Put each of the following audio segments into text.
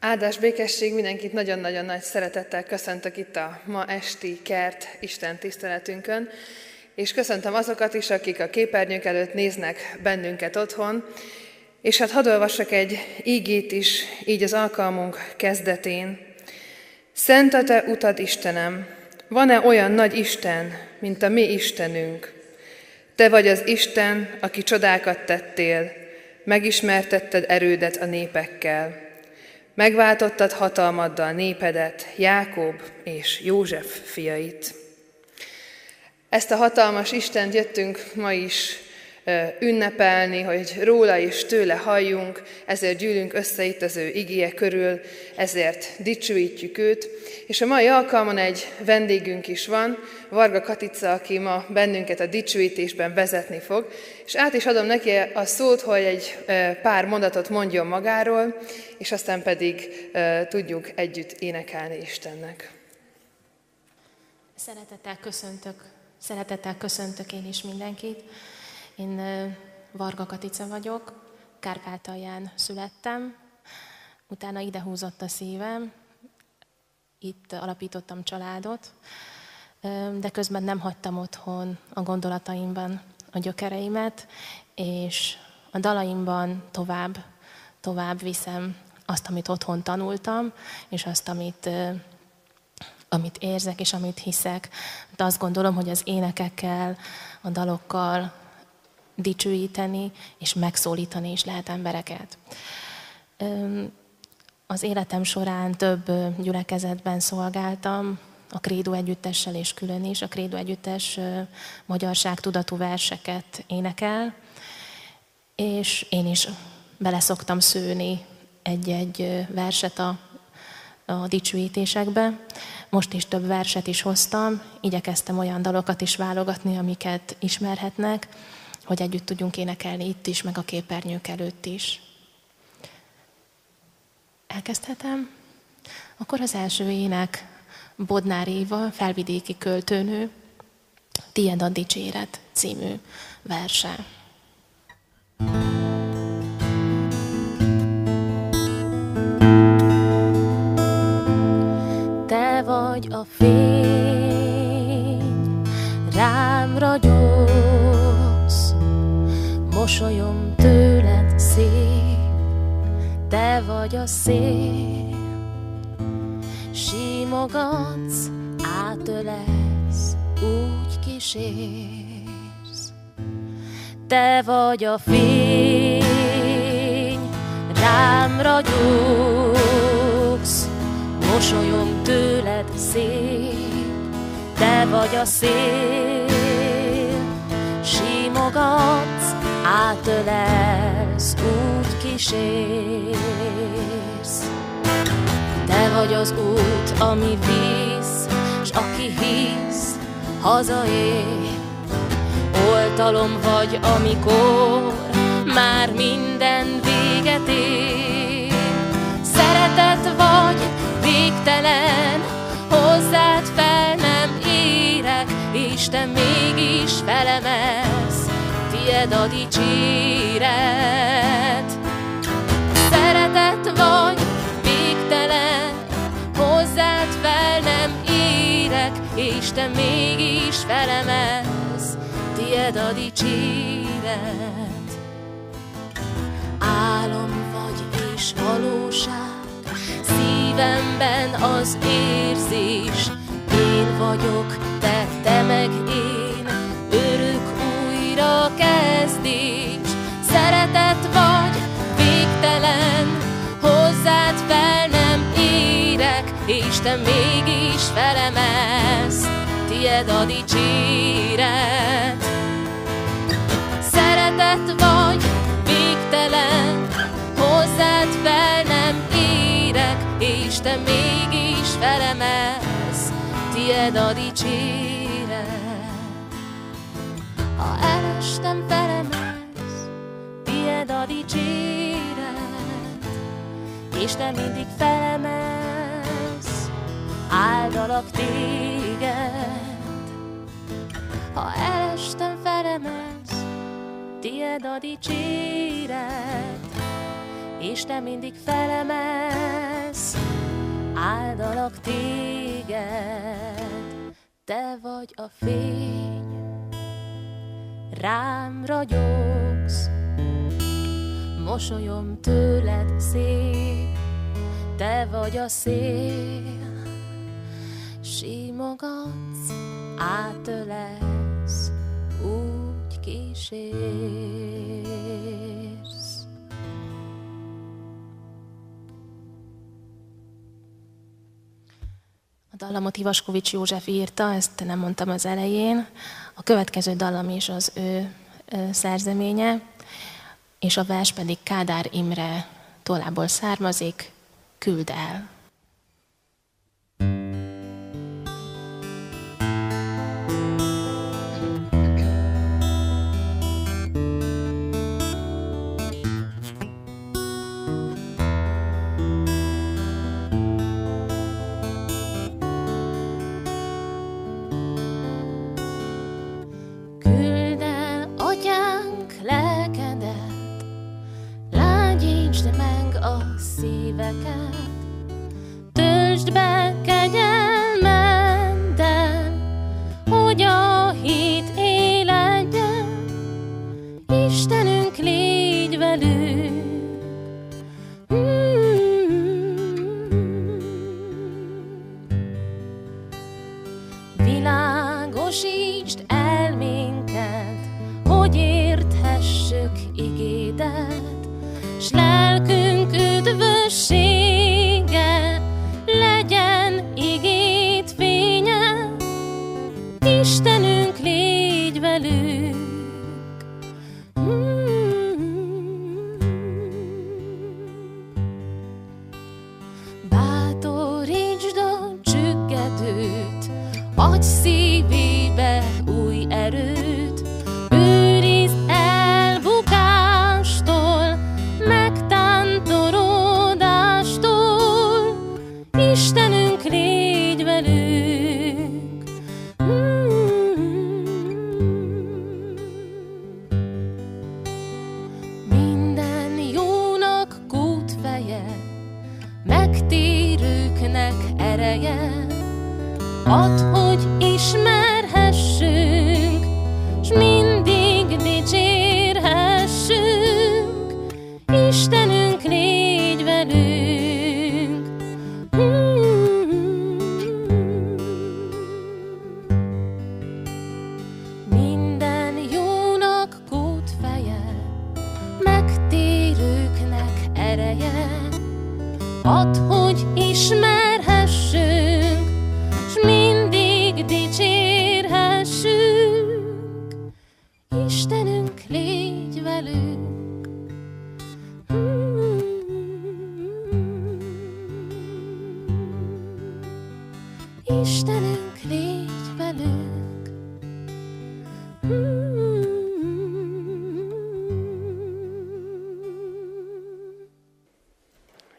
Áldás békesség mindenkit nagyon-nagyon nagy szeretettel köszöntök itt a ma esti kert Isten tiszteletünkön, és köszöntöm azokat is, akik a képernyők előtt néznek bennünket otthon, és hát hadd olvassak egy ígét is, így az alkalmunk kezdetén. Szent a te utad, Istenem, van-e olyan nagy Isten, mint a mi Istenünk? Te vagy az Isten, aki csodákat tettél, megismertetted erődet a népekkel. Megváltottad hatalmaddal népedet, Jákob és József fiait. Ezt a hatalmas Istent jöttünk ma is ünnepelni, hogy róla és tőle halljunk, ezért gyűlünk össze itt az ő igéje körül, ezért dicsőítjük őt. És a mai alkalmon egy vendégünk is van, Varga Katica, aki ma bennünket a dicsőítésben vezetni fog, és át is adom neki a szót, hogy egy pár mondatot mondjon magáról, és aztán pedig tudjuk együtt énekelni Istennek. Szeretettel köszöntök, szeretettel köszöntök én is mindenkit. Én Varga Katica vagyok, Kárpátalján születtem, utána ide húzott a szívem, itt alapítottam családot, de közben nem hagytam otthon a gondolataimban a gyökereimet, és a dalaimban tovább, tovább viszem azt, amit otthon tanultam, és azt, amit, amit érzek, és amit hiszek. De azt gondolom, hogy az énekekkel, a dalokkal, dicsőíteni és megszólítani is lehet embereket. Az életem során több gyülekezetben szolgáltam, a Krédó együttessel és külön is. A Krédó együttes magyarság tudatú verseket énekel, és én is bele szoktam szőni egy-egy verset a, a dicsőítésekbe. Most is több verset is hoztam, igyekeztem olyan dalokat is válogatni, amiket ismerhetnek, hogy együtt tudjunk énekelni itt is, meg a képernyők előtt is. Elkezdhetem? Akkor az első ének Bodnár Éva, felvidéki költőnő, Tied a dicséret című verse. Te vagy a fény, mosolyom tőled szép, te vagy a szép, simogatsz, átölesz, úgy kísérsz. Te vagy a fény, rám ragyogsz, mosolyom tőled szép, te vagy a szél, simogatsz, átölelsz, úgy kísérsz. Te vagy az út, ami víz, s aki hisz, hazaér. Oltalom vagy, amikor már minden véget ér. Szeretet vagy, végtelen, hozzád fel nem érek, és te mégis felemelsz, tied a dicséret. Szeretet vagy, végtelen, hozzád fel nem érek, és te mégis felemelsz, tied a dicséret. Álom vagy és valóság, szívemben az érzés, én vagyok, te, te meg én, kezdés, szeretet vagy, végtelen, hozzád fel nem érek, és te mégis felemelsz, tied a dicséret. Szeretet vagy, végtelen, hozzád fel nem érek, és te mégis felemelsz, tied a dicséret. Ha elestem, felemelsz, tied a dicséret, és te mindig felemelsz, áldalak téged. Ha elestem, felemelsz, tied a dicséret, és te mindig felemelsz, csak téged, te vagy a fény, rám ragyogsz, mosolyom tőled szép, te vagy a szél, simogatsz, átölelsz, úgy kísérsz. A dallamot Ivaskovics József írta, ezt nem mondtam az elején. A következő dallam is az ő szerzeménye, és a vers pedig Kádár Imre tollából származik, küld el.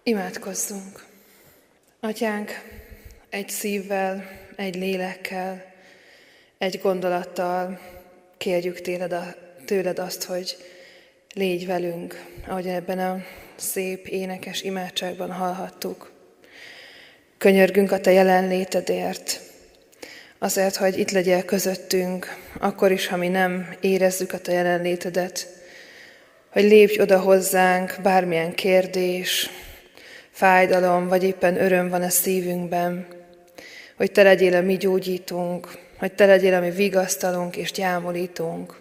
Imádkozzunk. Atyánk, egy szívvel, egy lélekkel, egy gondolattal kérjük tőled, a, tőled azt, hogy légy velünk, ahogy ebben a szép, énekes imádságban hallhattuk. Könyörgünk a Te jelenlétedért, azért, hogy itt legyél közöttünk, akkor is, ha mi nem érezzük a Te jelenlétedet, hogy lépj oda hozzánk bármilyen kérdés, fájdalom, vagy éppen öröm van a szívünkben, hogy Te legyél a mi gyógyítunk, hogy Te legyél a mi vigasztalunk és gyámolítunk.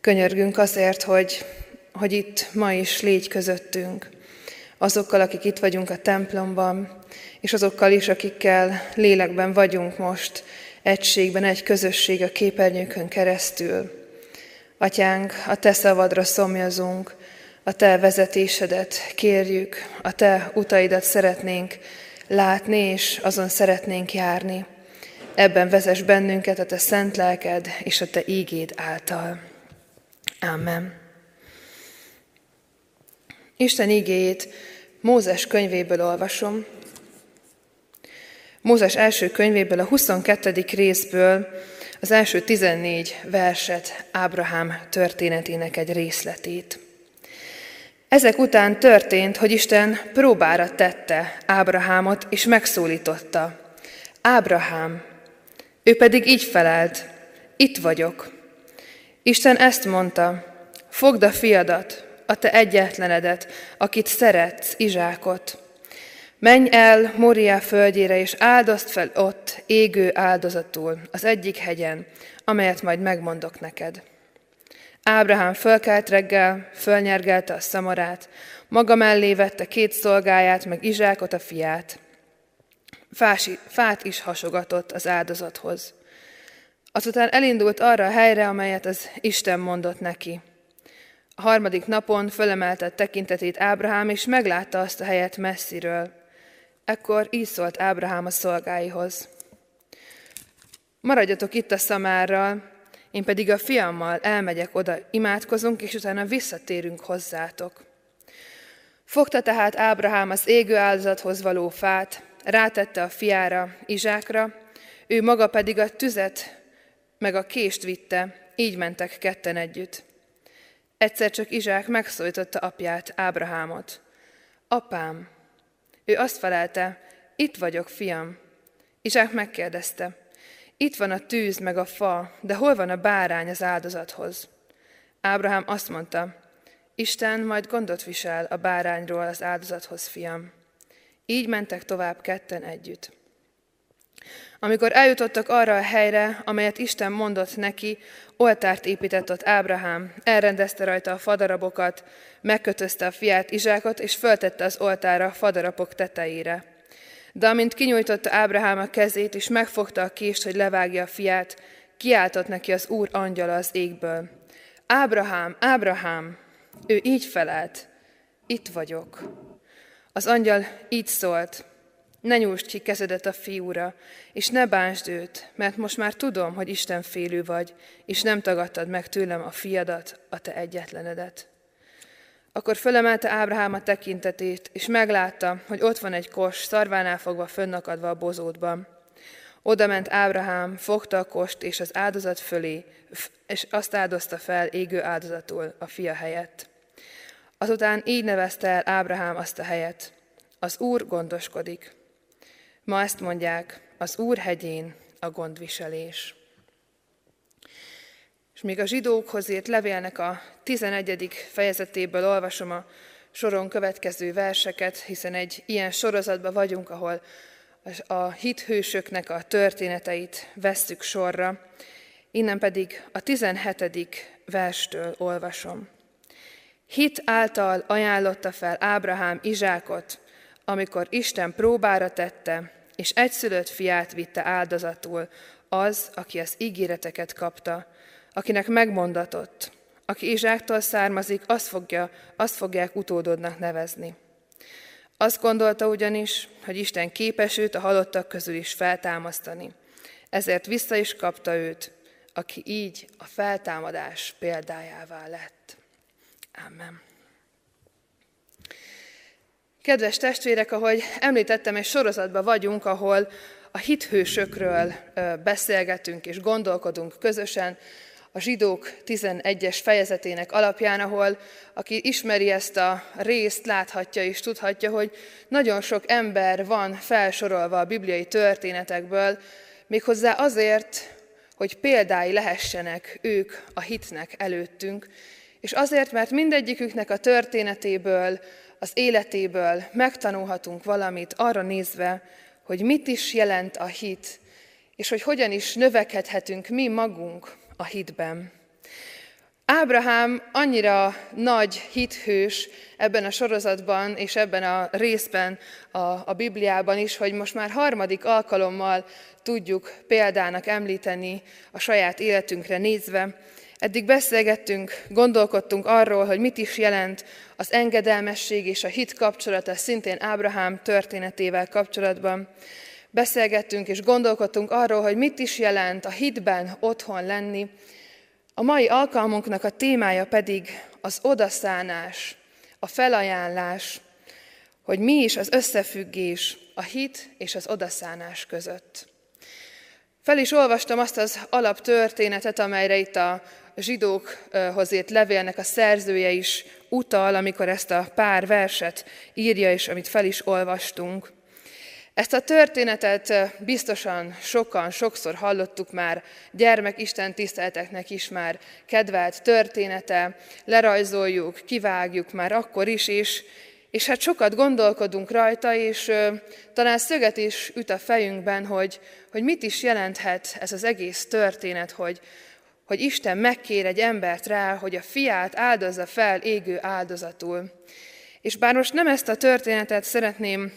Könyörgünk azért, hogy, hogy itt ma is légy közöttünk, azokkal, akik itt vagyunk a templomban, és azokkal is, akikkel lélekben vagyunk most, egységben, egy közösség a képernyőkön keresztül. Atyánk, a Te szavadra szomjazunk, a Te vezetésedet kérjük, a Te utaidat szeretnénk látni, és azon szeretnénk járni. Ebben vezess bennünket a Te szent lelked és a Te ígéd által. Amen. Isten ígéjét Mózes könyvéből olvasom. Mózes első könyvéből a 22. részből az első 14 verset, Ábrahám történetének egy részletét. Ezek után történt, hogy Isten próbára tette Ábrahámot, és megszólította. Ábrahám, ő pedig így felelt, itt vagyok. Isten ezt mondta, fogd a fiadat, a te egyetlenedet, akit szeretsz, Izsákot. Menj el Moria földjére, és áldozd fel ott égő áldozatul, az egyik hegyen, amelyet majd megmondok neked. Ábrahám fölkelt reggel, fölnyergelte a szamarát, maga mellé vette két szolgáját, meg Izsákot a fiát. Fási, fát is hasogatott az áldozathoz. Azután elindult arra a helyre, amelyet az Isten mondott neki. A harmadik napon fölemelte tekintetét Ábrahám, és meglátta azt a helyet messziről. Ekkor így szólt Ábrahám a szolgáihoz. Maradjatok itt a szamárral, én pedig a fiammal elmegyek oda, imádkozunk, és utána visszatérünk hozzátok. Fogta tehát Ábrahám az égő áldozathoz való fát, rátette a fiára, Izsákra, ő maga pedig a tüzet meg a kést vitte, így mentek ketten együtt. Egyszer csak Izsák megszólította apját, Ábrahámot. Apám! Ő azt felelte, itt vagyok, fiam. Izsák megkérdezte, itt van a tűz meg a fa, de hol van a bárány az áldozathoz? Ábrahám azt mondta, Isten majd gondot visel a bárányról az áldozathoz, fiam. Így mentek tovább ketten együtt. Amikor eljutottak arra a helyre, amelyet Isten mondott neki, oltárt épített ott Ábrahám, elrendezte rajta a fadarabokat, megkötözte a fiát Izsákot, és föltette az oltára a fadarabok tetejére. De amint kinyújtotta Ábrahám a kezét, és megfogta a kést, hogy levágja a fiát, kiáltott neki az Úr angyala az égből. Ábrahám, Ábrahám! Ő így felelt, itt vagyok. Az angyal így szólt, ne nyújtsd ki kezedet a fiúra, és ne bánsd őt, mert most már tudom, hogy Isten félő vagy, és nem tagadtad meg tőlem a fiadat, a te egyetlenedet. Akkor fölemelte Ábrahám a tekintetét, és meglátta, hogy ott van egy kos, szarvánál fogva fönnakadva a bozótban. Oda ment Ábrahám, fogta a kost és az áldozat fölé, és azt áldozta fel égő áldozatul a fia helyett. Azután így nevezte el Ábrahám azt a helyet. Az Úr gondoskodik. Ma ezt mondják, az Úr hegyén a gondviselés. És még a zsidókhoz írt levélnek a 11. fejezetéből olvasom a soron következő verseket, hiszen egy ilyen sorozatban vagyunk, ahol a hithősöknek a történeteit vesszük sorra. Innen pedig a 17. verstől olvasom. Hit által ajánlotta fel Ábrahám Izsákot, amikor Isten próbára tette, és egyszülött fiát vitte áldozatul, az, aki az ígéreteket kapta, akinek megmondatott, aki Izsáktól származik, azt, fogja, azt fogják utódodnak nevezni. Azt gondolta ugyanis, hogy Isten képes őt a halottak közül is feltámasztani. Ezért vissza is kapta őt, aki így a feltámadás példájává lett. Amen. Kedves testvérek, ahogy említettem, egy sorozatban vagyunk, ahol a hithősökről beszélgetünk és gondolkodunk közösen, a zsidók 11-es fejezetének alapján, ahol aki ismeri ezt a részt, láthatja és tudhatja, hogy nagyon sok ember van felsorolva a bibliai történetekből, méghozzá azért, hogy példái lehessenek ők a hitnek előttünk, és azért, mert mindegyiküknek a történetéből, az életéből megtanulhatunk valamit arra nézve, hogy mit is jelent a hit, és hogy hogyan is növekedhetünk mi magunk a hitben. Ábrahám annyira nagy hithős ebben a sorozatban és ebben a részben a, a Bibliában is, hogy most már harmadik alkalommal tudjuk példának említeni a saját életünkre nézve, Eddig beszélgettünk, gondolkodtunk arról, hogy mit is jelent az engedelmesség és a hit kapcsolata, szintén Ábrahám történetével kapcsolatban. Beszélgettünk és gondolkodtunk arról, hogy mit is jelent a hitben otthon lenni. A mai alkalmunknak a témája pedig az odaszánás, a felajánlás, hogy mi is az összefüggés a hit és az odaszánás között. Fel is olvastam azt az alaptörténetet, amelyre itt a zsidókhoz írt levélnek a szerzője is utal, amikor ezt a pár verset írja, és amit fel is olvastunk. Ezt a történetet biztosan sokan, sokszor hallottuk már, gyermek Isten tisztelteknek is már kedvelt története, lerajzoljuk, kivágjuk már akkor is, és, és hát sokat gondolkodunk rajta, és ö, talán szöget is üt a fejünkben, hogy, hogy mit is jelenthet ez az egész történet, hogy, hogy Isten megkér egy embert rá, hogy a fiát áldozza fel égő áldozatul. És bár most nem ezt a történetet szeretném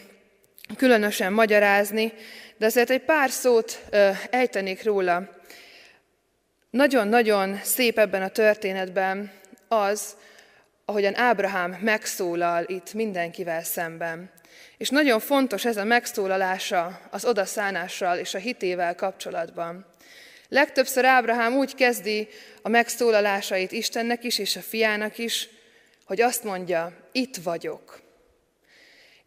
különösen magyarázni, de azért egy pár szót ejtenék róla. Nagyon-nagyon szép ebben a történetben az, ahogyan Ábrahám megszólal itt mindenkivel szemben. És nagyon fontos ez a megszólalása az odaszánással és a hitével kapcsolatban. Legtöbbször Ábrahám úgy kezdi a megszólalásait Istennek is és a fiának is, hogy azt mondja, itt vagyok.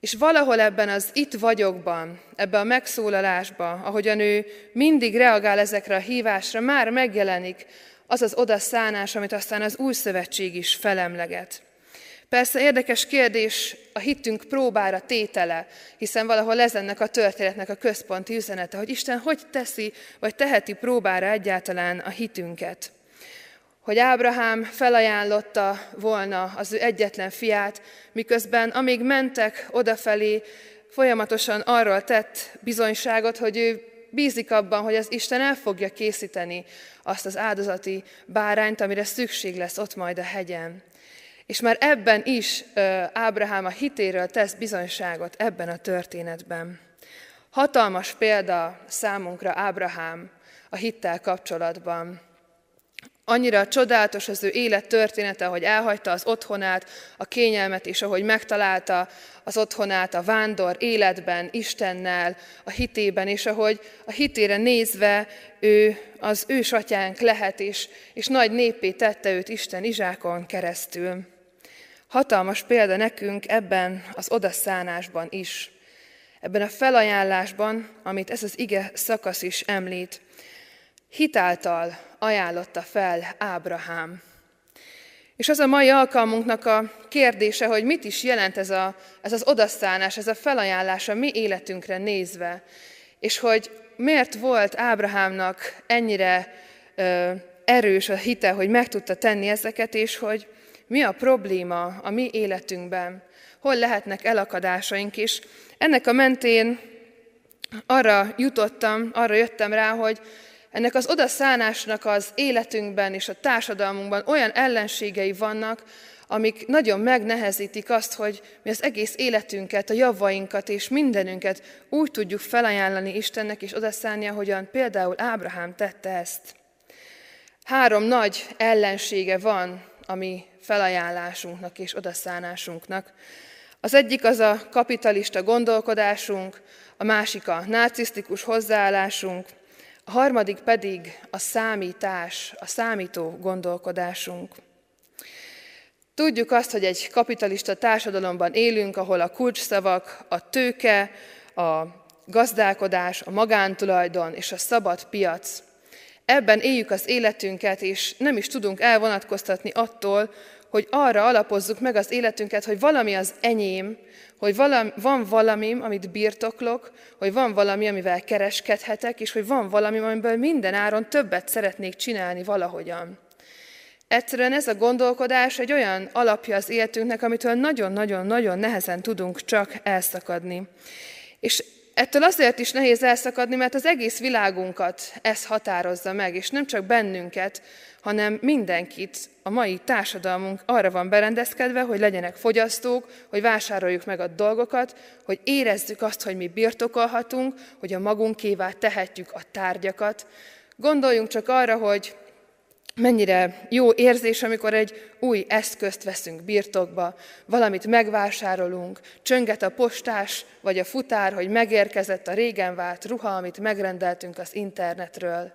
És valahol ebben az itt vagyokban, ebben a megszólalásban, ahogyan ő mindig reagál ezekre a hívásra, már megjelenik az az odaszánás, amit aztán az új szövetség is felemleget. Persze érdekes kérdés a hitünk próbára tétele, hiszen valahol ez ennek a történetnek a központi üzenete, hogy Isten hogy teszi, vagy teheti próbára egyáltalán a hitünket. Hogy Ábrahám felajánlotta volna az ő egyetlen fiát, miközben amíg mentek odafelé, folyamatosan arról tett bizonyságot, hogy ő bízik abban, hogy az Isten el fogja készíteni azt az áldozati bárányt, amire szükség lesz ott majd a hegyen. És már ebben is Ábrahám a hitéről tesz bizonyságot ebben a történetben. Hatalmas példa számunkra Ábrahám a hittel kapcsolatban. Annyira csodálatos az ő élet története, hogy elhagyta az otthonát, a kényelmet, és ahogy megtalálta az otthonát a vándor életben, Istennel, a hitében, és ahogy a hitére nézve ő az ősatyánk lehet, és, és nagy népé tette őt Isten Izsákon keresztül. Hatalmas példa nekünk ebben az odaszánásban is, ebben a felajánlásban, amit ez az ige szakasz is említ. Hitáltal ajánlotta fel Ábrahám. És az a mai alkalmunknak a kérdése, hogy mit is jelent ez, a, ez az odaszánás, ez a felajánlás a mi életünkre nézve, és hogy miért volt Ábrahámnak ennyire ö, erős a hite, hogy meg tudta tenni ezeket, és hogy mi a probléma a mi életünkben, hol lehetnek elakadásaink is. Ennek a mentén arra jutottam, arra jöttem rá, hogy ennek az odaszánásnak az életünkben és a társadalmunkban olyan ellenségei vannak, amik nagyon megnehezítik azt, hogy mi az egész életünket, a javainkat és mindenünket úgy tudjuk felajánlani Istennek és odaszánni, ahogyan például Ábrahám tette ezt. Három nagy ellensége van a mi felajánlásunknak és odaszánásunknak. Az egyik az a kapitalista gondolkodásunk, a másik a narcisztikus hozzáállásunk, a harmadik pedig a számítás, a számító gondolkodásunk. Tudjuk azt, hogy egy kapitalista társadalomban élünk, ahol a kulcsszavak, a tőke, a gazdálkodás, a magántulajdon és a szabad piac. Ebben éljük az életünket, és nem is tudunk elvonatkoztatni attól, hogy arra alapozzuk meg az életünket, hogy valami az enyém, hogy valami, van valami, amit birtoklok, hogy van valami, amivel kereskedhetek, és hogy van valami, amiből minden áron többet szeretnék csinálni valahogyan. Egyszerűen ez a gondolkodás egy olyan alapja az életünknek, amitől nagyon-nagyon-nagyon nehezen tudunk csak elszakadni. És ettől azért is nehéz elszakadni, mert az egész világunkat ez határozza meg, és nem csak bennünket, hanem mindenkit, a mai társadalmunk arra van berendezkedve, hogy legyenek fogyasztók, hogy vásároljuk meg a dolgokat, hogy érezzük azt, hogy mi birtokolhatunk, hogy a magunkévá tehetjük a tárgyakat. Gondoljunk csak arra, hogy mennyire jó érzés, amikor egy új eszközt veszünk birtokba, valamit megvásárolunk, csönget a postás vagy a futár, hogy megérkezett a régen vált ruha, amit megrendeltünk az internetről.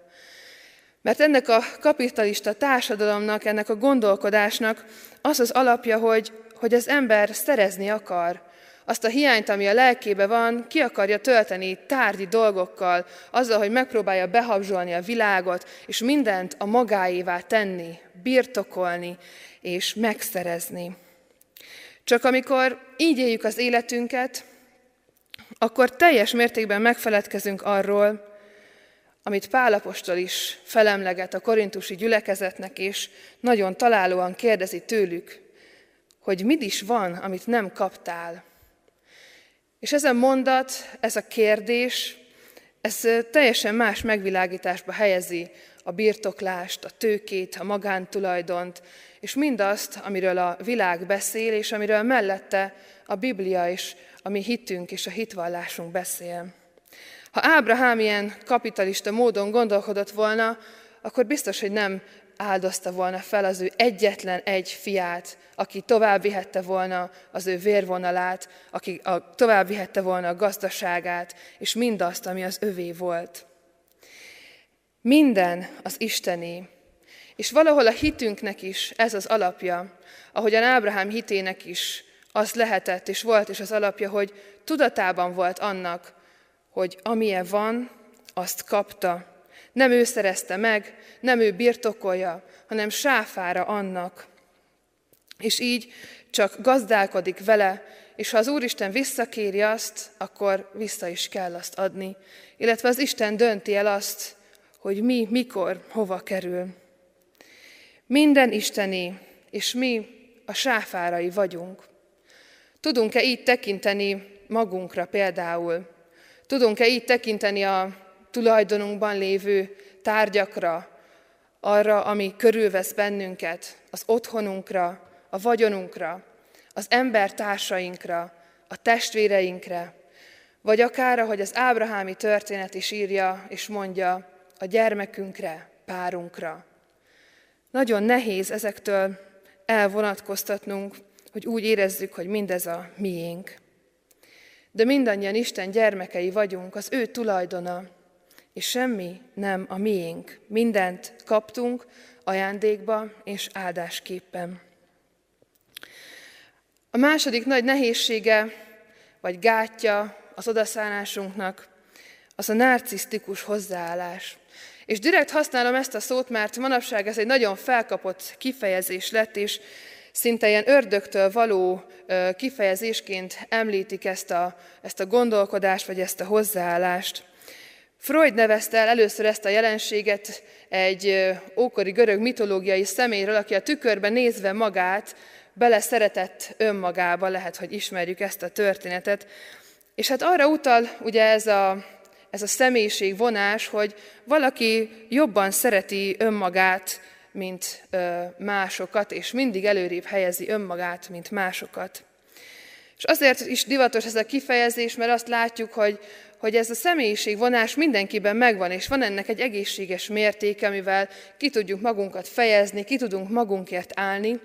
Mert ennek a kapitalista társadalomnak, ennek a gondolkodásnak az az alapja, hogy, hogy az ember szerezni akar, azt a hiányt, ami a lelkébe van, ki akarja tölteni tárgyi dolgokkal, azzal, hogy megpróbálja behabzsolni a világot, és mindent a magáévá tenni, birtokolni és megszerezni. Csak amikor így éljük az életünket, akkor teljes mértékben megfeledkezünk arról, amit Pálapostól is felemleget a korintusi gyülekezetnek, és nagyon találóan kérdezi tőlük, hogy mit is van, amit nem kaptál. És ez a mondat, ez a kérdés, ez teljesen más megvilágításba helyezi a birtoklást, a tőkét, a magántulajdont, és mindazt, amiről a világ beszél, és amiről mellette a Biblia is, a mi hitünk és a hitvallásunk beszél. Ha Ábrahám ilyen kapitalista módon gondolkodott volna, akkor biztos, hogy nem áldozta volna fel az ő egyetlen egy fiát, aki tovább vihette volna az ő vérvonalát, aki tovább vihette volna a gazdaságát, és mindazt, ami az övé volt. Minden az Istené. És valahol a hitünknek is ez az alapja, ahogyan Ábrahám hitének is az lehetett és volt és az alapja, hogy tudatában volt annak, hogy amilyen van, azt kapta. Nem ő szerezte meg, nem ő birtokolja, hanem sáfára annak. És így csak gazdálkodik vele, és ha az Úristen visszakéri azt, akkor vissza is kell azt adni. Illetve az Isten dönti el azt, hogy mi, mikor, hova kerül. Minden Istené, és mi a sáfárai vagyunk. Tudunk-e így tekinteni magunkra például? Tudunk-e így tekinteni a tulajdonunkban lévő tárgyakra, arra, ami körülvesz bennünket, az otthonunkra, a vagyonunkra, az embertársainkra, a testvéreinkre, vagy akár, ahogy az ábrahámi történet is írja és mondja, a gyermekünkre, párunkra. Nagyon nehéz ezektől elvonatkoztatnunk, hogy úgy érezzük, hogy mindez a miénk. De mindannyian Isten gyermekei vagyunk, az ő tulajdona, és semmi nem a miénk. Mindent kaptunk ajándékba és áldásképpen. A második nagy nehézsége, vagy gátja az odaszállásunknak, az a narcisztikus hozzáállás. És direkt használom ezt a szót, mert manapság ez egy nagyon felkapott kifejezés lett, és szinte ilyen ördögtől való kifejezésként említik ezt a, ezt a gondolkodást, vagy ezt a hozzáállást. Freud nevezte el először ezt a jelenséget egy ókori görög mitológiai személyről, aki a tükörben nézve magát beleszeretett önmagába, lehet, hogy ismerjük ezt a történetet. És hát arra utal ugye ez a, ez a személyiség vonás, hogy valaki jobban szereti önmagát, mint másokat, és mindig előrébb helyezi önmagát, mint másokat. És azért is divatos ez a kifejezés, mert azt látjuk, hogy, hogy ez a személyiségvonás mindenkiben megvan, és van ennek egy egészséges mértéke, amivel ki tudjuk magunkat fejezni, ki tudunk magunkért állni.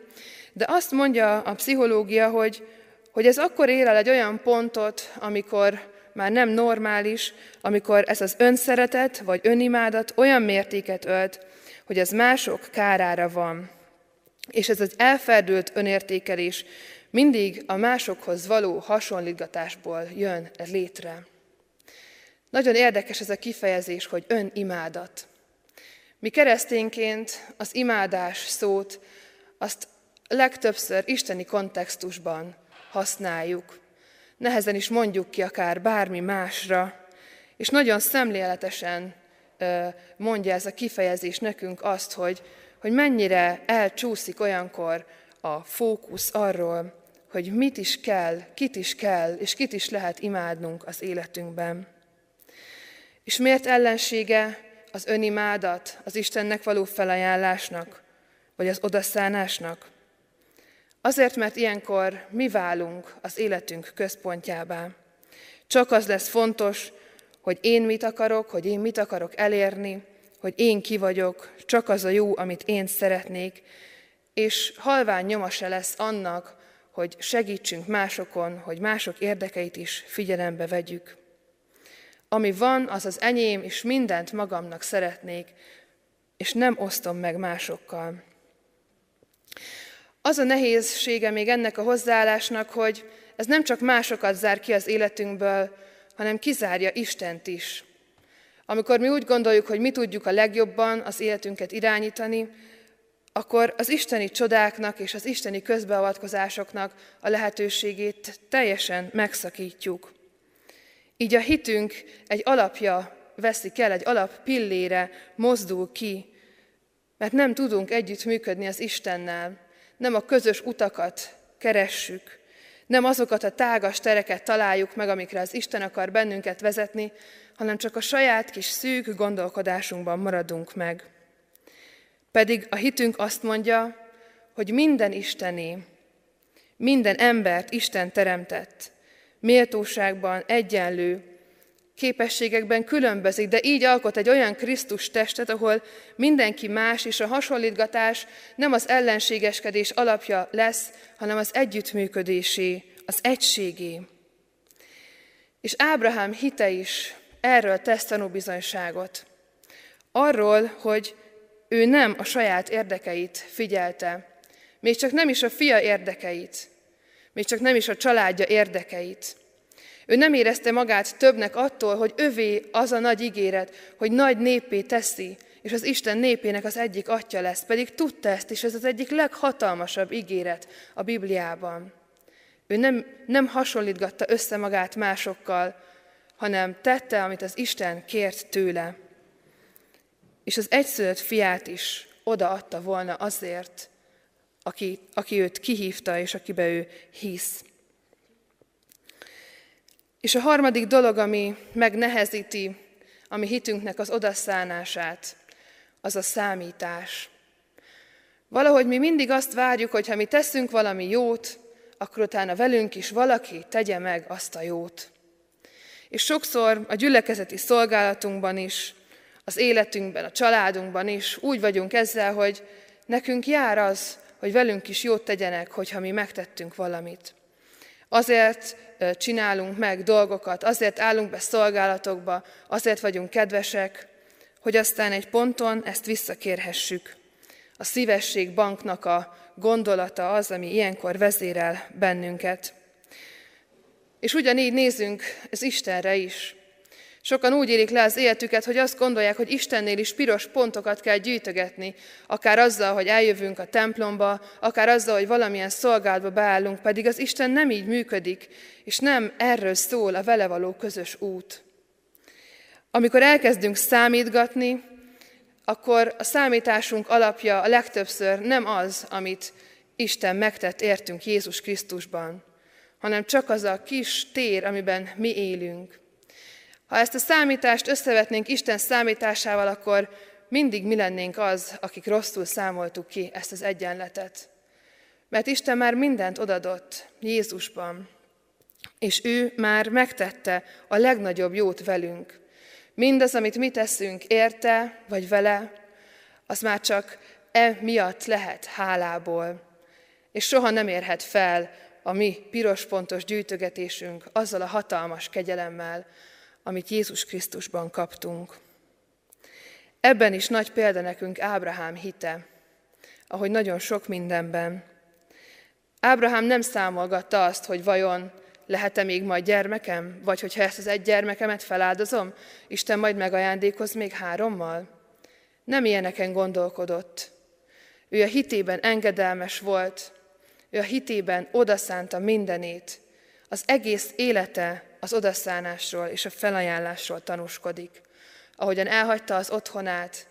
De azt mondja a pszichológia, hogy, hogy ez akkor ér el egy olyan pontot, amikor már nem normális, amikor ez az önszeretet vagy önimádat olyan mértéket ölt, hogy az mások kárára van. És ez az elferdült önértékelés mindig a másokhoz való hasonlítgatásból jön létre. Nagyon érdekes ez a kifejezés, hogy önimádat. Mi keresztényként az imádás szót azt legtöbbször isteni kontextusban használjuk. Nehezen is mondjuk ki akár bármi másra, és nagyon szemléletesen mondja ez a kifejezés nekünk azt, hogy, hogy mennyire elcsúszik olyankor a fókusz arról, hogy mit is kell, kit is kell, és kit is lehet imádnunk az életünkben. És miért ellensége az önimádat, az Istennek való felajánlásnak, vagy az odaszánásnak? Azért, mert ilyenkor mi válunk az életünk központjává. Csak az lesz fontos, hogy én mit akarok, hogy én mit akarok elérni, hogy én ki vagyok, csak az a jó, amit én szeretnék, és halvány nyoma se lesz annak, hogy segítsünk másokon, hogy mások érdekeit is figyelembe vegyük. Ami van, az az enyém, és mindent magamnak szeretnék, és nem osztom meg másokkal. Az a nehézsége még ennek a hozzáállásnak, hogy ez nem csak másokat zár ki az életünkből, hanem kizárja Istent is. Amikor mi úgy gondoljuk, hogy mi tudjuk a legjobban az életünket irányítani, akkor az isteni csodáknak és az isteni közbeavatkozásoknak a lehetőségét teljesen megszakítjuk. Így a hitünk egy alapja veszik el, egy alap pillére mozdul ki, mert nem tudunk együtt működni az Istennel, nem a közös utakat keressük, nem azokat a tágas tereket találjuk meg, amikre az Isten akar bennünket vezetni, hanem csak a saját kis szűk gondolkodásunkban maradunk meg. Pedig a hitünk azt mondja, hogy minden Istené, minden embert Isten teremtett, méltóságban egyenlő, képességekben különbözik, de így alkot egy olyan Krisztus testet, ahol mindenki más, és a hasonlítgatás nem az ellenségeskedés alapja lesz, hanem az együttműködésé, az egységé. És Ábrahám hite is erről tesz tanúbizonyságot. Arról, hogy ő nem a saját érdekeit figyelte, még csak nem is a fia érdekeit, még csak nem is a családja érdekeit. Ő nem érezte magát többnek attól, hogy övé az a nagy ígéret, hogy nagy népé teszi, és az Isten népének az egyik atya lesz, pedig tudta ezt, és ez az egyik leghatalmasabb ígéret a Bibliában. Ő nem, nem hasonlítgatta össze magát másokkal, hanem tette, amit az Isten kért tőle. És az egyszülött fiát is odaadta volna azért, aki, aki őt kihívta, és akibe ő hisz. És a harmadik dolog, ami megnehezíti a mi hitünknek az odaszánását, az a számítás. Valahogy mi mindig azt várjuk, hogy ha mi teszünk valami jót, akkor utána velünk is valaki tegye meg azt a jót. És sokszor a gyülekezeti szolgálatunkban is, az életünkben, a családunkban is úgy vagyunk ezzel, hogy nekünk jár az, hogy velünk is jót tegyenek, hogyha mi megtettünk valamit. Azért csinálunk meg dolgokat, azért állunk be szolgálatokba, azért vagyunk kedvesek, hogy aztán egy ponton ezt visszakérhessük. A szívesség banknak a gondolata az, ami ilyenkor vezérel bennünket. És ugyanígy nézünk az Istenre is. Sokan úgy élik le az életüket, hogy azt gondolják, hogy Istennél is piros pontokat kell gyűjtögetni, akár azzal, hogy eljövünk a templomba, akár azzal, hogy valamilyen szolgálatba beállunk, pedig az Isten nem így működik, és nem erről szól a vele való közös út. Amikor elkezdünk számítgatni, akkor a számításunk alapja a legtöbbször nem az, amit Isten megtett értünk Jézus Krisztusban, hanem csak az a kis tér, amiben mi élünk. Ha ezt a számítást összevetnénk Isten számításával, akkor mindig mi lennénk az, akik rosszul számoltuk ki ezt az egyenletet. Mert Isten már mindent odadott Jézusban, és ő már megtette a legnagyobb jót velünk. Mindaz, amit mi teszünk érte vagy vele, az már csak e miatt lehet hálából, és soha nem érhet fel a mi piros pontos gyűjtögetésünk azzal a hatalmas kegyelemmel, amit Jézus Krisztusban kaptunk. Ebben is nagy példa nekünk Ábrahám hite, ahogy nagyon sok mindenben. Ábrahám nem számolgatta azt, hogy vajon lehet-e még majd gyermekem, vagy hogyha ezt az egy gyermekemet feláldozom, Isten majd megajándékoz még hárommal. Nem ilyeneken gondolkodott. Ő a hitében engedelmes volt, ő a hitében odaszánta mindenét, az egész élete az odaszánásról és a felajánlásról tanúskodik. Ahogyan elhagyta az otthonát,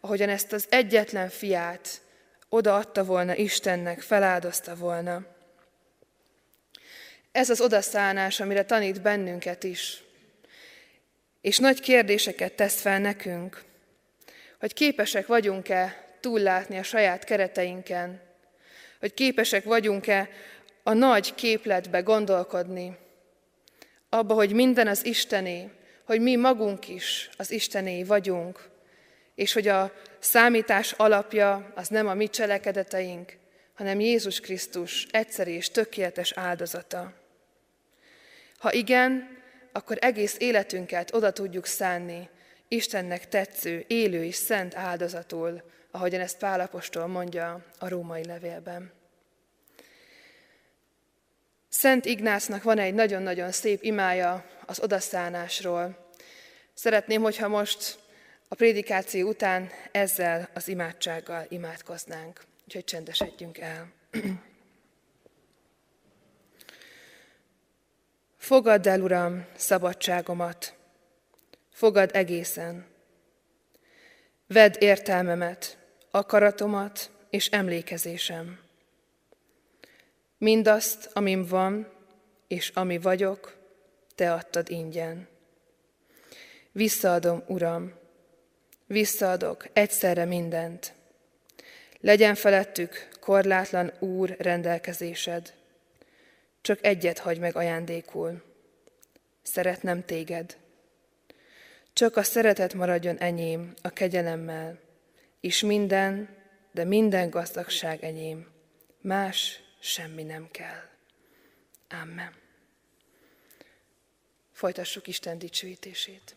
ahogyan ezt az egyetlen fiát odaadta volna Istennek, feláldozta volna. Ez az odaszánás, amire tanít bennünket is. És nagy kérdéseket tesz fel nekünk, hogy képesek vagyunk-e túllátni a saját kereteinken, hogy képesek vagyunk-e a nagy képletbe gondolkodni, abba, hogy minden az Istené, hogy mi magunk is az Istené vagyunk, és hogy a számítás alapja az nem a mi cselekedeteink, hanem Jézus Krisztus egyszerű és tökéletes áldozata. Ha igen, akkor egész életünket oda tudjuk szánni Istennek tetsző, élő és szent áldozatul, ahogyan ezt Pálapostól mondja a római levélben. Szent Ignácnak van egy nagyon-nagyon szép imája az odaszánásról. Szeretném, hogyha most a prédikáció után ezzel az imádsággal imádkoznánk. Úgyhogy csendesedjünk el. Fogadd el, Uram, szabadságomat, fogad egészen. Vedd értelmemet, akaratomat és emlékezésem. Mindazt, amim van, és ami vagyok, Te adtad ingyen. Visszaadom, Uram, visszaadok egyszerre mindent. Legyen felettük korlátlan Úr rendelkezésed. Csak egyet hagy meg ajándékul. Szeretnem téged. Csak a szeretet maradjon enyém a kegyelemmel, és minden, de minden gazdagság enyém. Más semmi nem kell. Amen. Folytassuk Isten dicsőítését.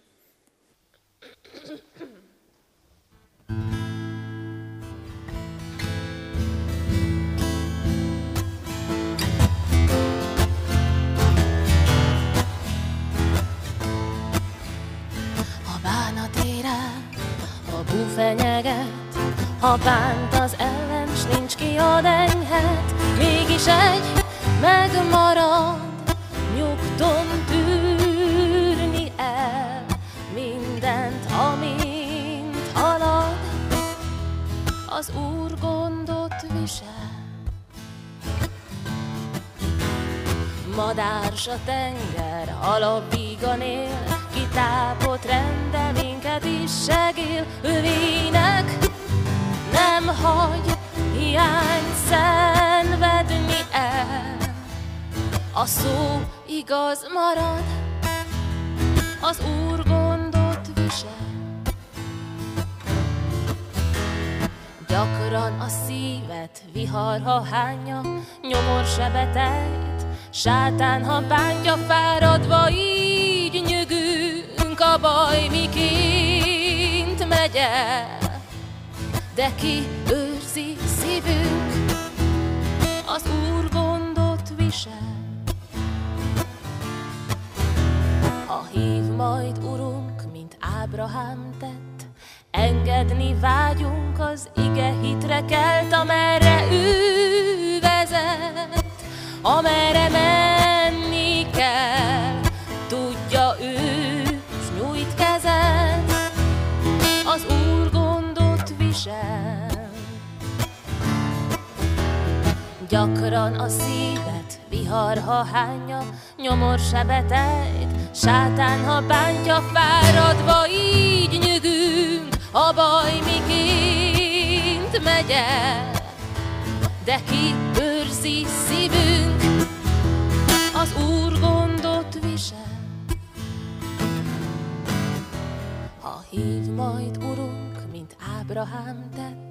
A bánat ére, a búfenyeget, ha bánt az ellen, s nincs ki ad enged, mégis egy megmarad, nyugton tűrni el mindent, amint halad, az Úr gondot visel. Madárs a tenger, alapvígan él, kitápot rendel, minket is segél, övének nem hagy hiány szenvedni el. A szó igaz marad, az Úr gondot visel. Gyakran a szívet vihar, ha hányja, nyomor sebet ejt, sátán, ha bántja, fáradva így nyögünk, a baj miként megy el. De ki őrzi szívünk, az Úr gondot visel. Ha hív majd Urunk, mint Ábrahám tett, engedni vágyunk az ige hitre kelt, amerre ő vezet, amerre menni Gyakran a szívet vihar, ha hányja, nyomor sebet ejt, sátán, ha bántja, fáradva így nyögünk, a baj miként megy el. De ki őrzi szívünk, az Úr gondot visel. Ha hív majd Urunk, mint Ábrahám tett,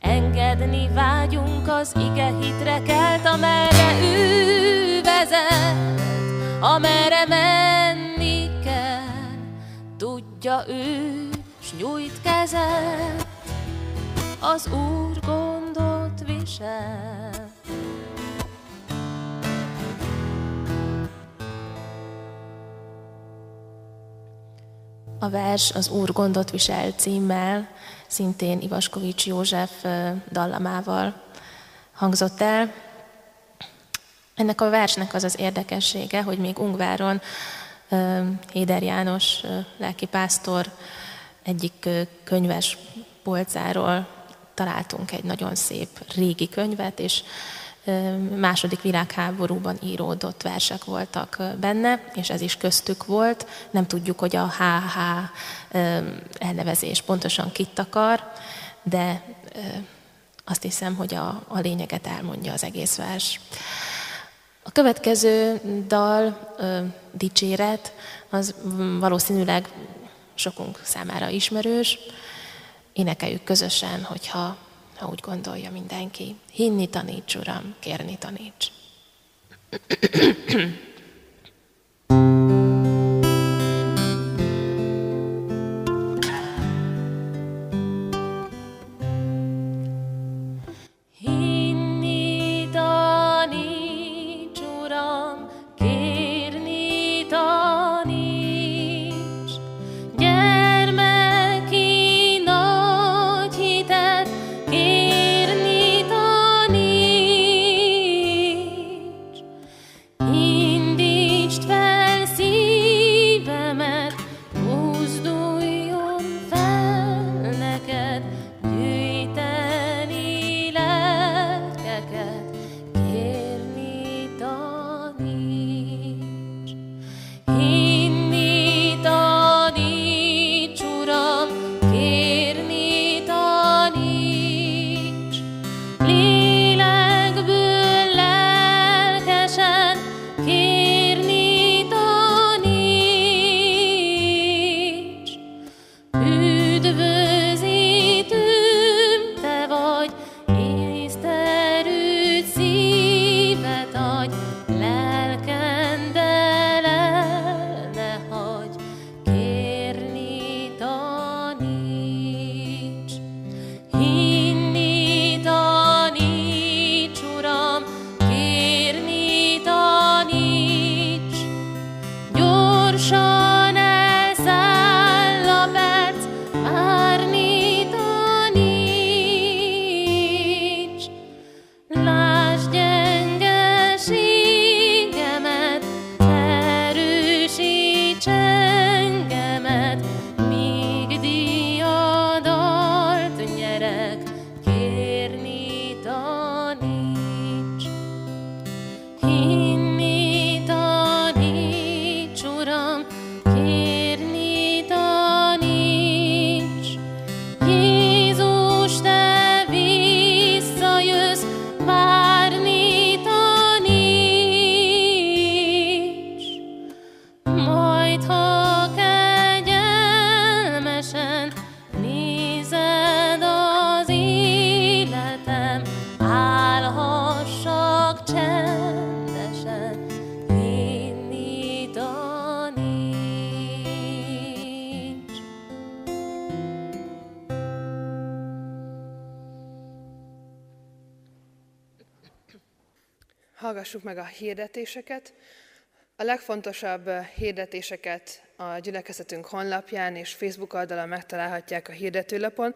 Engedni vágyunk az ige hitre kelt, amerre ő vezet, amerre menni kell. Tudja ő, s nyújt kezet, az Úr gondot visel. A vers az Úr gondot visel címmel szintén Ivaskovics József dallamával hangzott el. Ennek a versnek az az érdekessége, hogy még Ungváron Héder János lelkipásztor egyik könyves polcáról találtunk egy nagyon szép régi könyvet, és második világháborúban íródott versek voltak benne, és ez is köztük volt. Nem tudjuk, hogy a HH elnevezés pontosan kit akar, de azt hiszem, hogy a, a lényeget elmondja az egész vers. A következő dal, Dicséret, az valószínűleg sokunk számára ismerős. Énekeljük közösen, hogyha ha úgy gondolja mindenki. Hinni taníts, Uram, kérni taníts. hallgassuk meg a hirdetéseket. A legfontosabb hirdetéseket a gyülekezetünk honlapján és Facebook oldalon megtalálhatják a hirdetőlapon.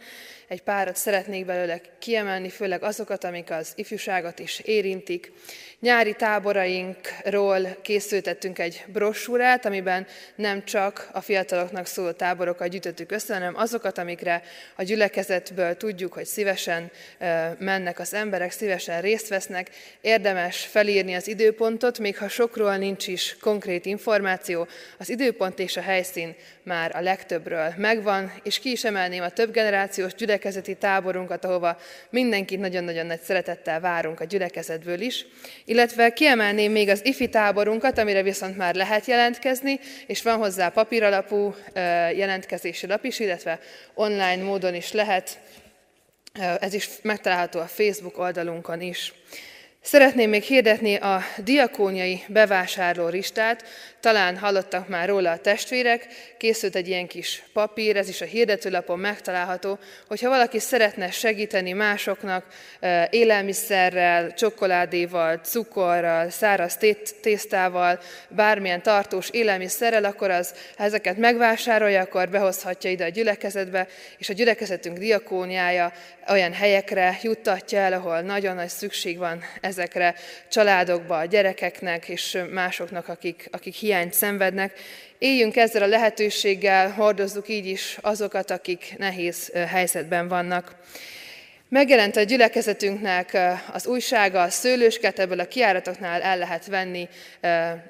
Egy párat szeretnék belőle kiemelni, főleg azokat, amik az ifjúságot is érintik. Nyári táborainkról készültettünk egy brossúrát, amiben nem csak a fiataloknak szóló táborokat gyűjtöttük össze, hanem azokat, amikre a gyülekezetből tudjuk, hogy szívesen mennek az emberek, szívesen részt vesznek. Érdemes felírni az időpontot, még ha sokról nincs is konkrét információ, az időpont és a helyszín már a legtöbbről megvan, és ki is emelném a több generációs gyülekezeti táborunkat, ahova mindenkit nagyon-nagyon nagy szeretettel várunk a gyülekezetből is, illetve kiemelném még az ifi táborunkat, amire viszont már lehet jelentkezni, és van hozzá papíralapú jelentkezési lap is, illetve online módon is lehet, ez is megtalálható a Facebook oldalunkon is. Szeretném még hirdetni a diakóniai bevásárló listát, talán hallottak már róla a testvérek, készült egy ilyen kis papír, ez is a hirdetőlapon megtalálható, hogyha valaki szeretne segíteni másoknak élelmiszerrel, csokoládéval, cukorral, száraz tésztával, bármilyen tartós élelmiszerrel, akkor az, ha ezeket megvásárolja, akkor behozhatja ide a gyülekezetbe, és a gyülekezetünk diakóniája olyan helyekre juttatja el, ahol nagyon nagy szükség van ezekre családokba, a gyerekeknek és másoknak, akik, akik hiányt szenvednek. Éljünk ezzel a lehetőséggel, hordozzuk így is azokat, akik nehéz helyzetben vannak. Megjelent a gyülekezetünknek az újsága, a szőlősket, ebből a kiáratoknál el lehet venni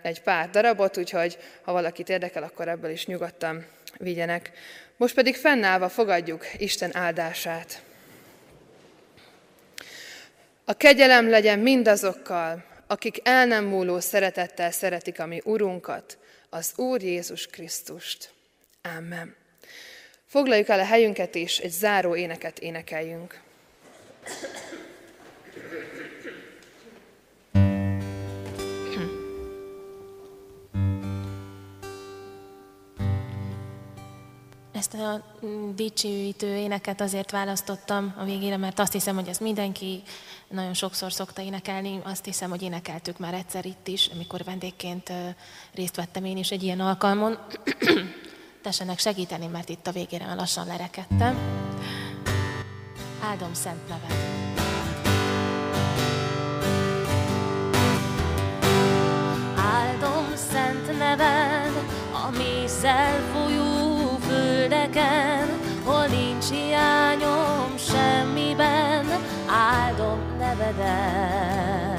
egy pár darabot, úgyhogy ha valakit érdekel, akkor ebből is nyugodtan vigyenek. Most pedig fennállva fogadjuk Isten áldását. A kegyelem legyen mindazokkal, akik el nem múló szeretettel szeretik a mi Urunkat, az Úr Jézus Krisztust. Amen. Foglaljuk el a helyünket, és egy záró éneket énekeljünk. Ezt a dicsőítő éneket azért választottam a végére, mert azt hiszem, hogy ezt mindenki nagyon sokszor szokta énekelni. Azt hiszem, hogy énekeltük már egyszer itt is, amikor vendégként részt vettem én is egy ilyen alkalmon. Tessenek segíteni, mert itt a végére már lassan lerekedtem. Áldom szent neved. Áldom szent neved, a mézzel folyó földeken, hol nincs hiányom semmiben, áldom nevedet.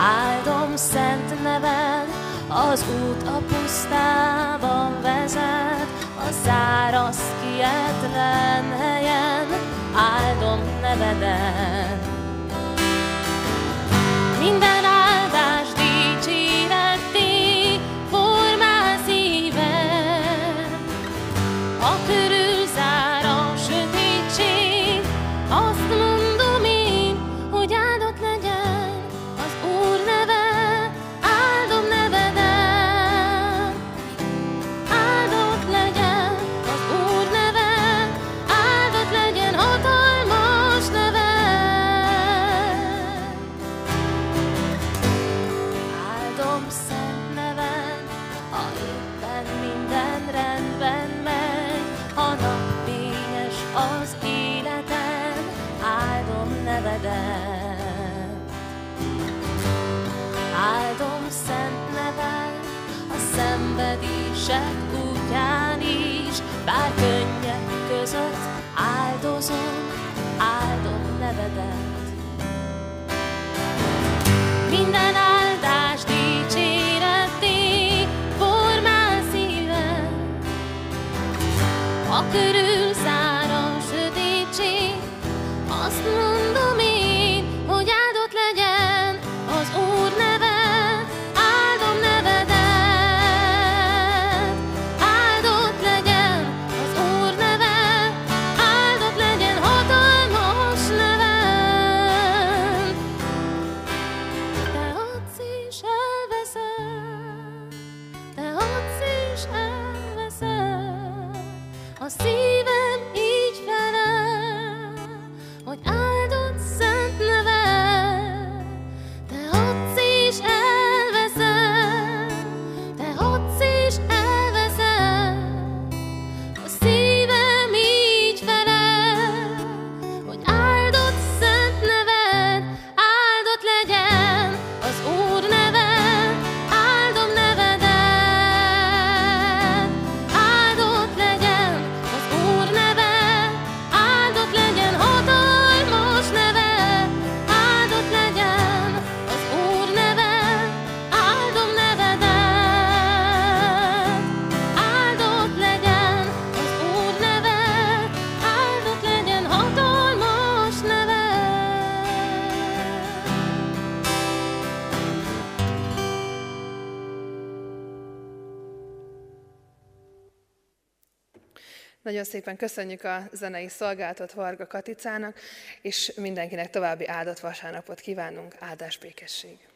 Áldom szent neved, az út a pusztában vezet, a száraz kietlen helyen, áldom nevedet. Minden szépen köszönjük a zenei szolgálatot Varga Katicának, és mindenkinek további áldott vasárnapot kívánunk, áldás békesség!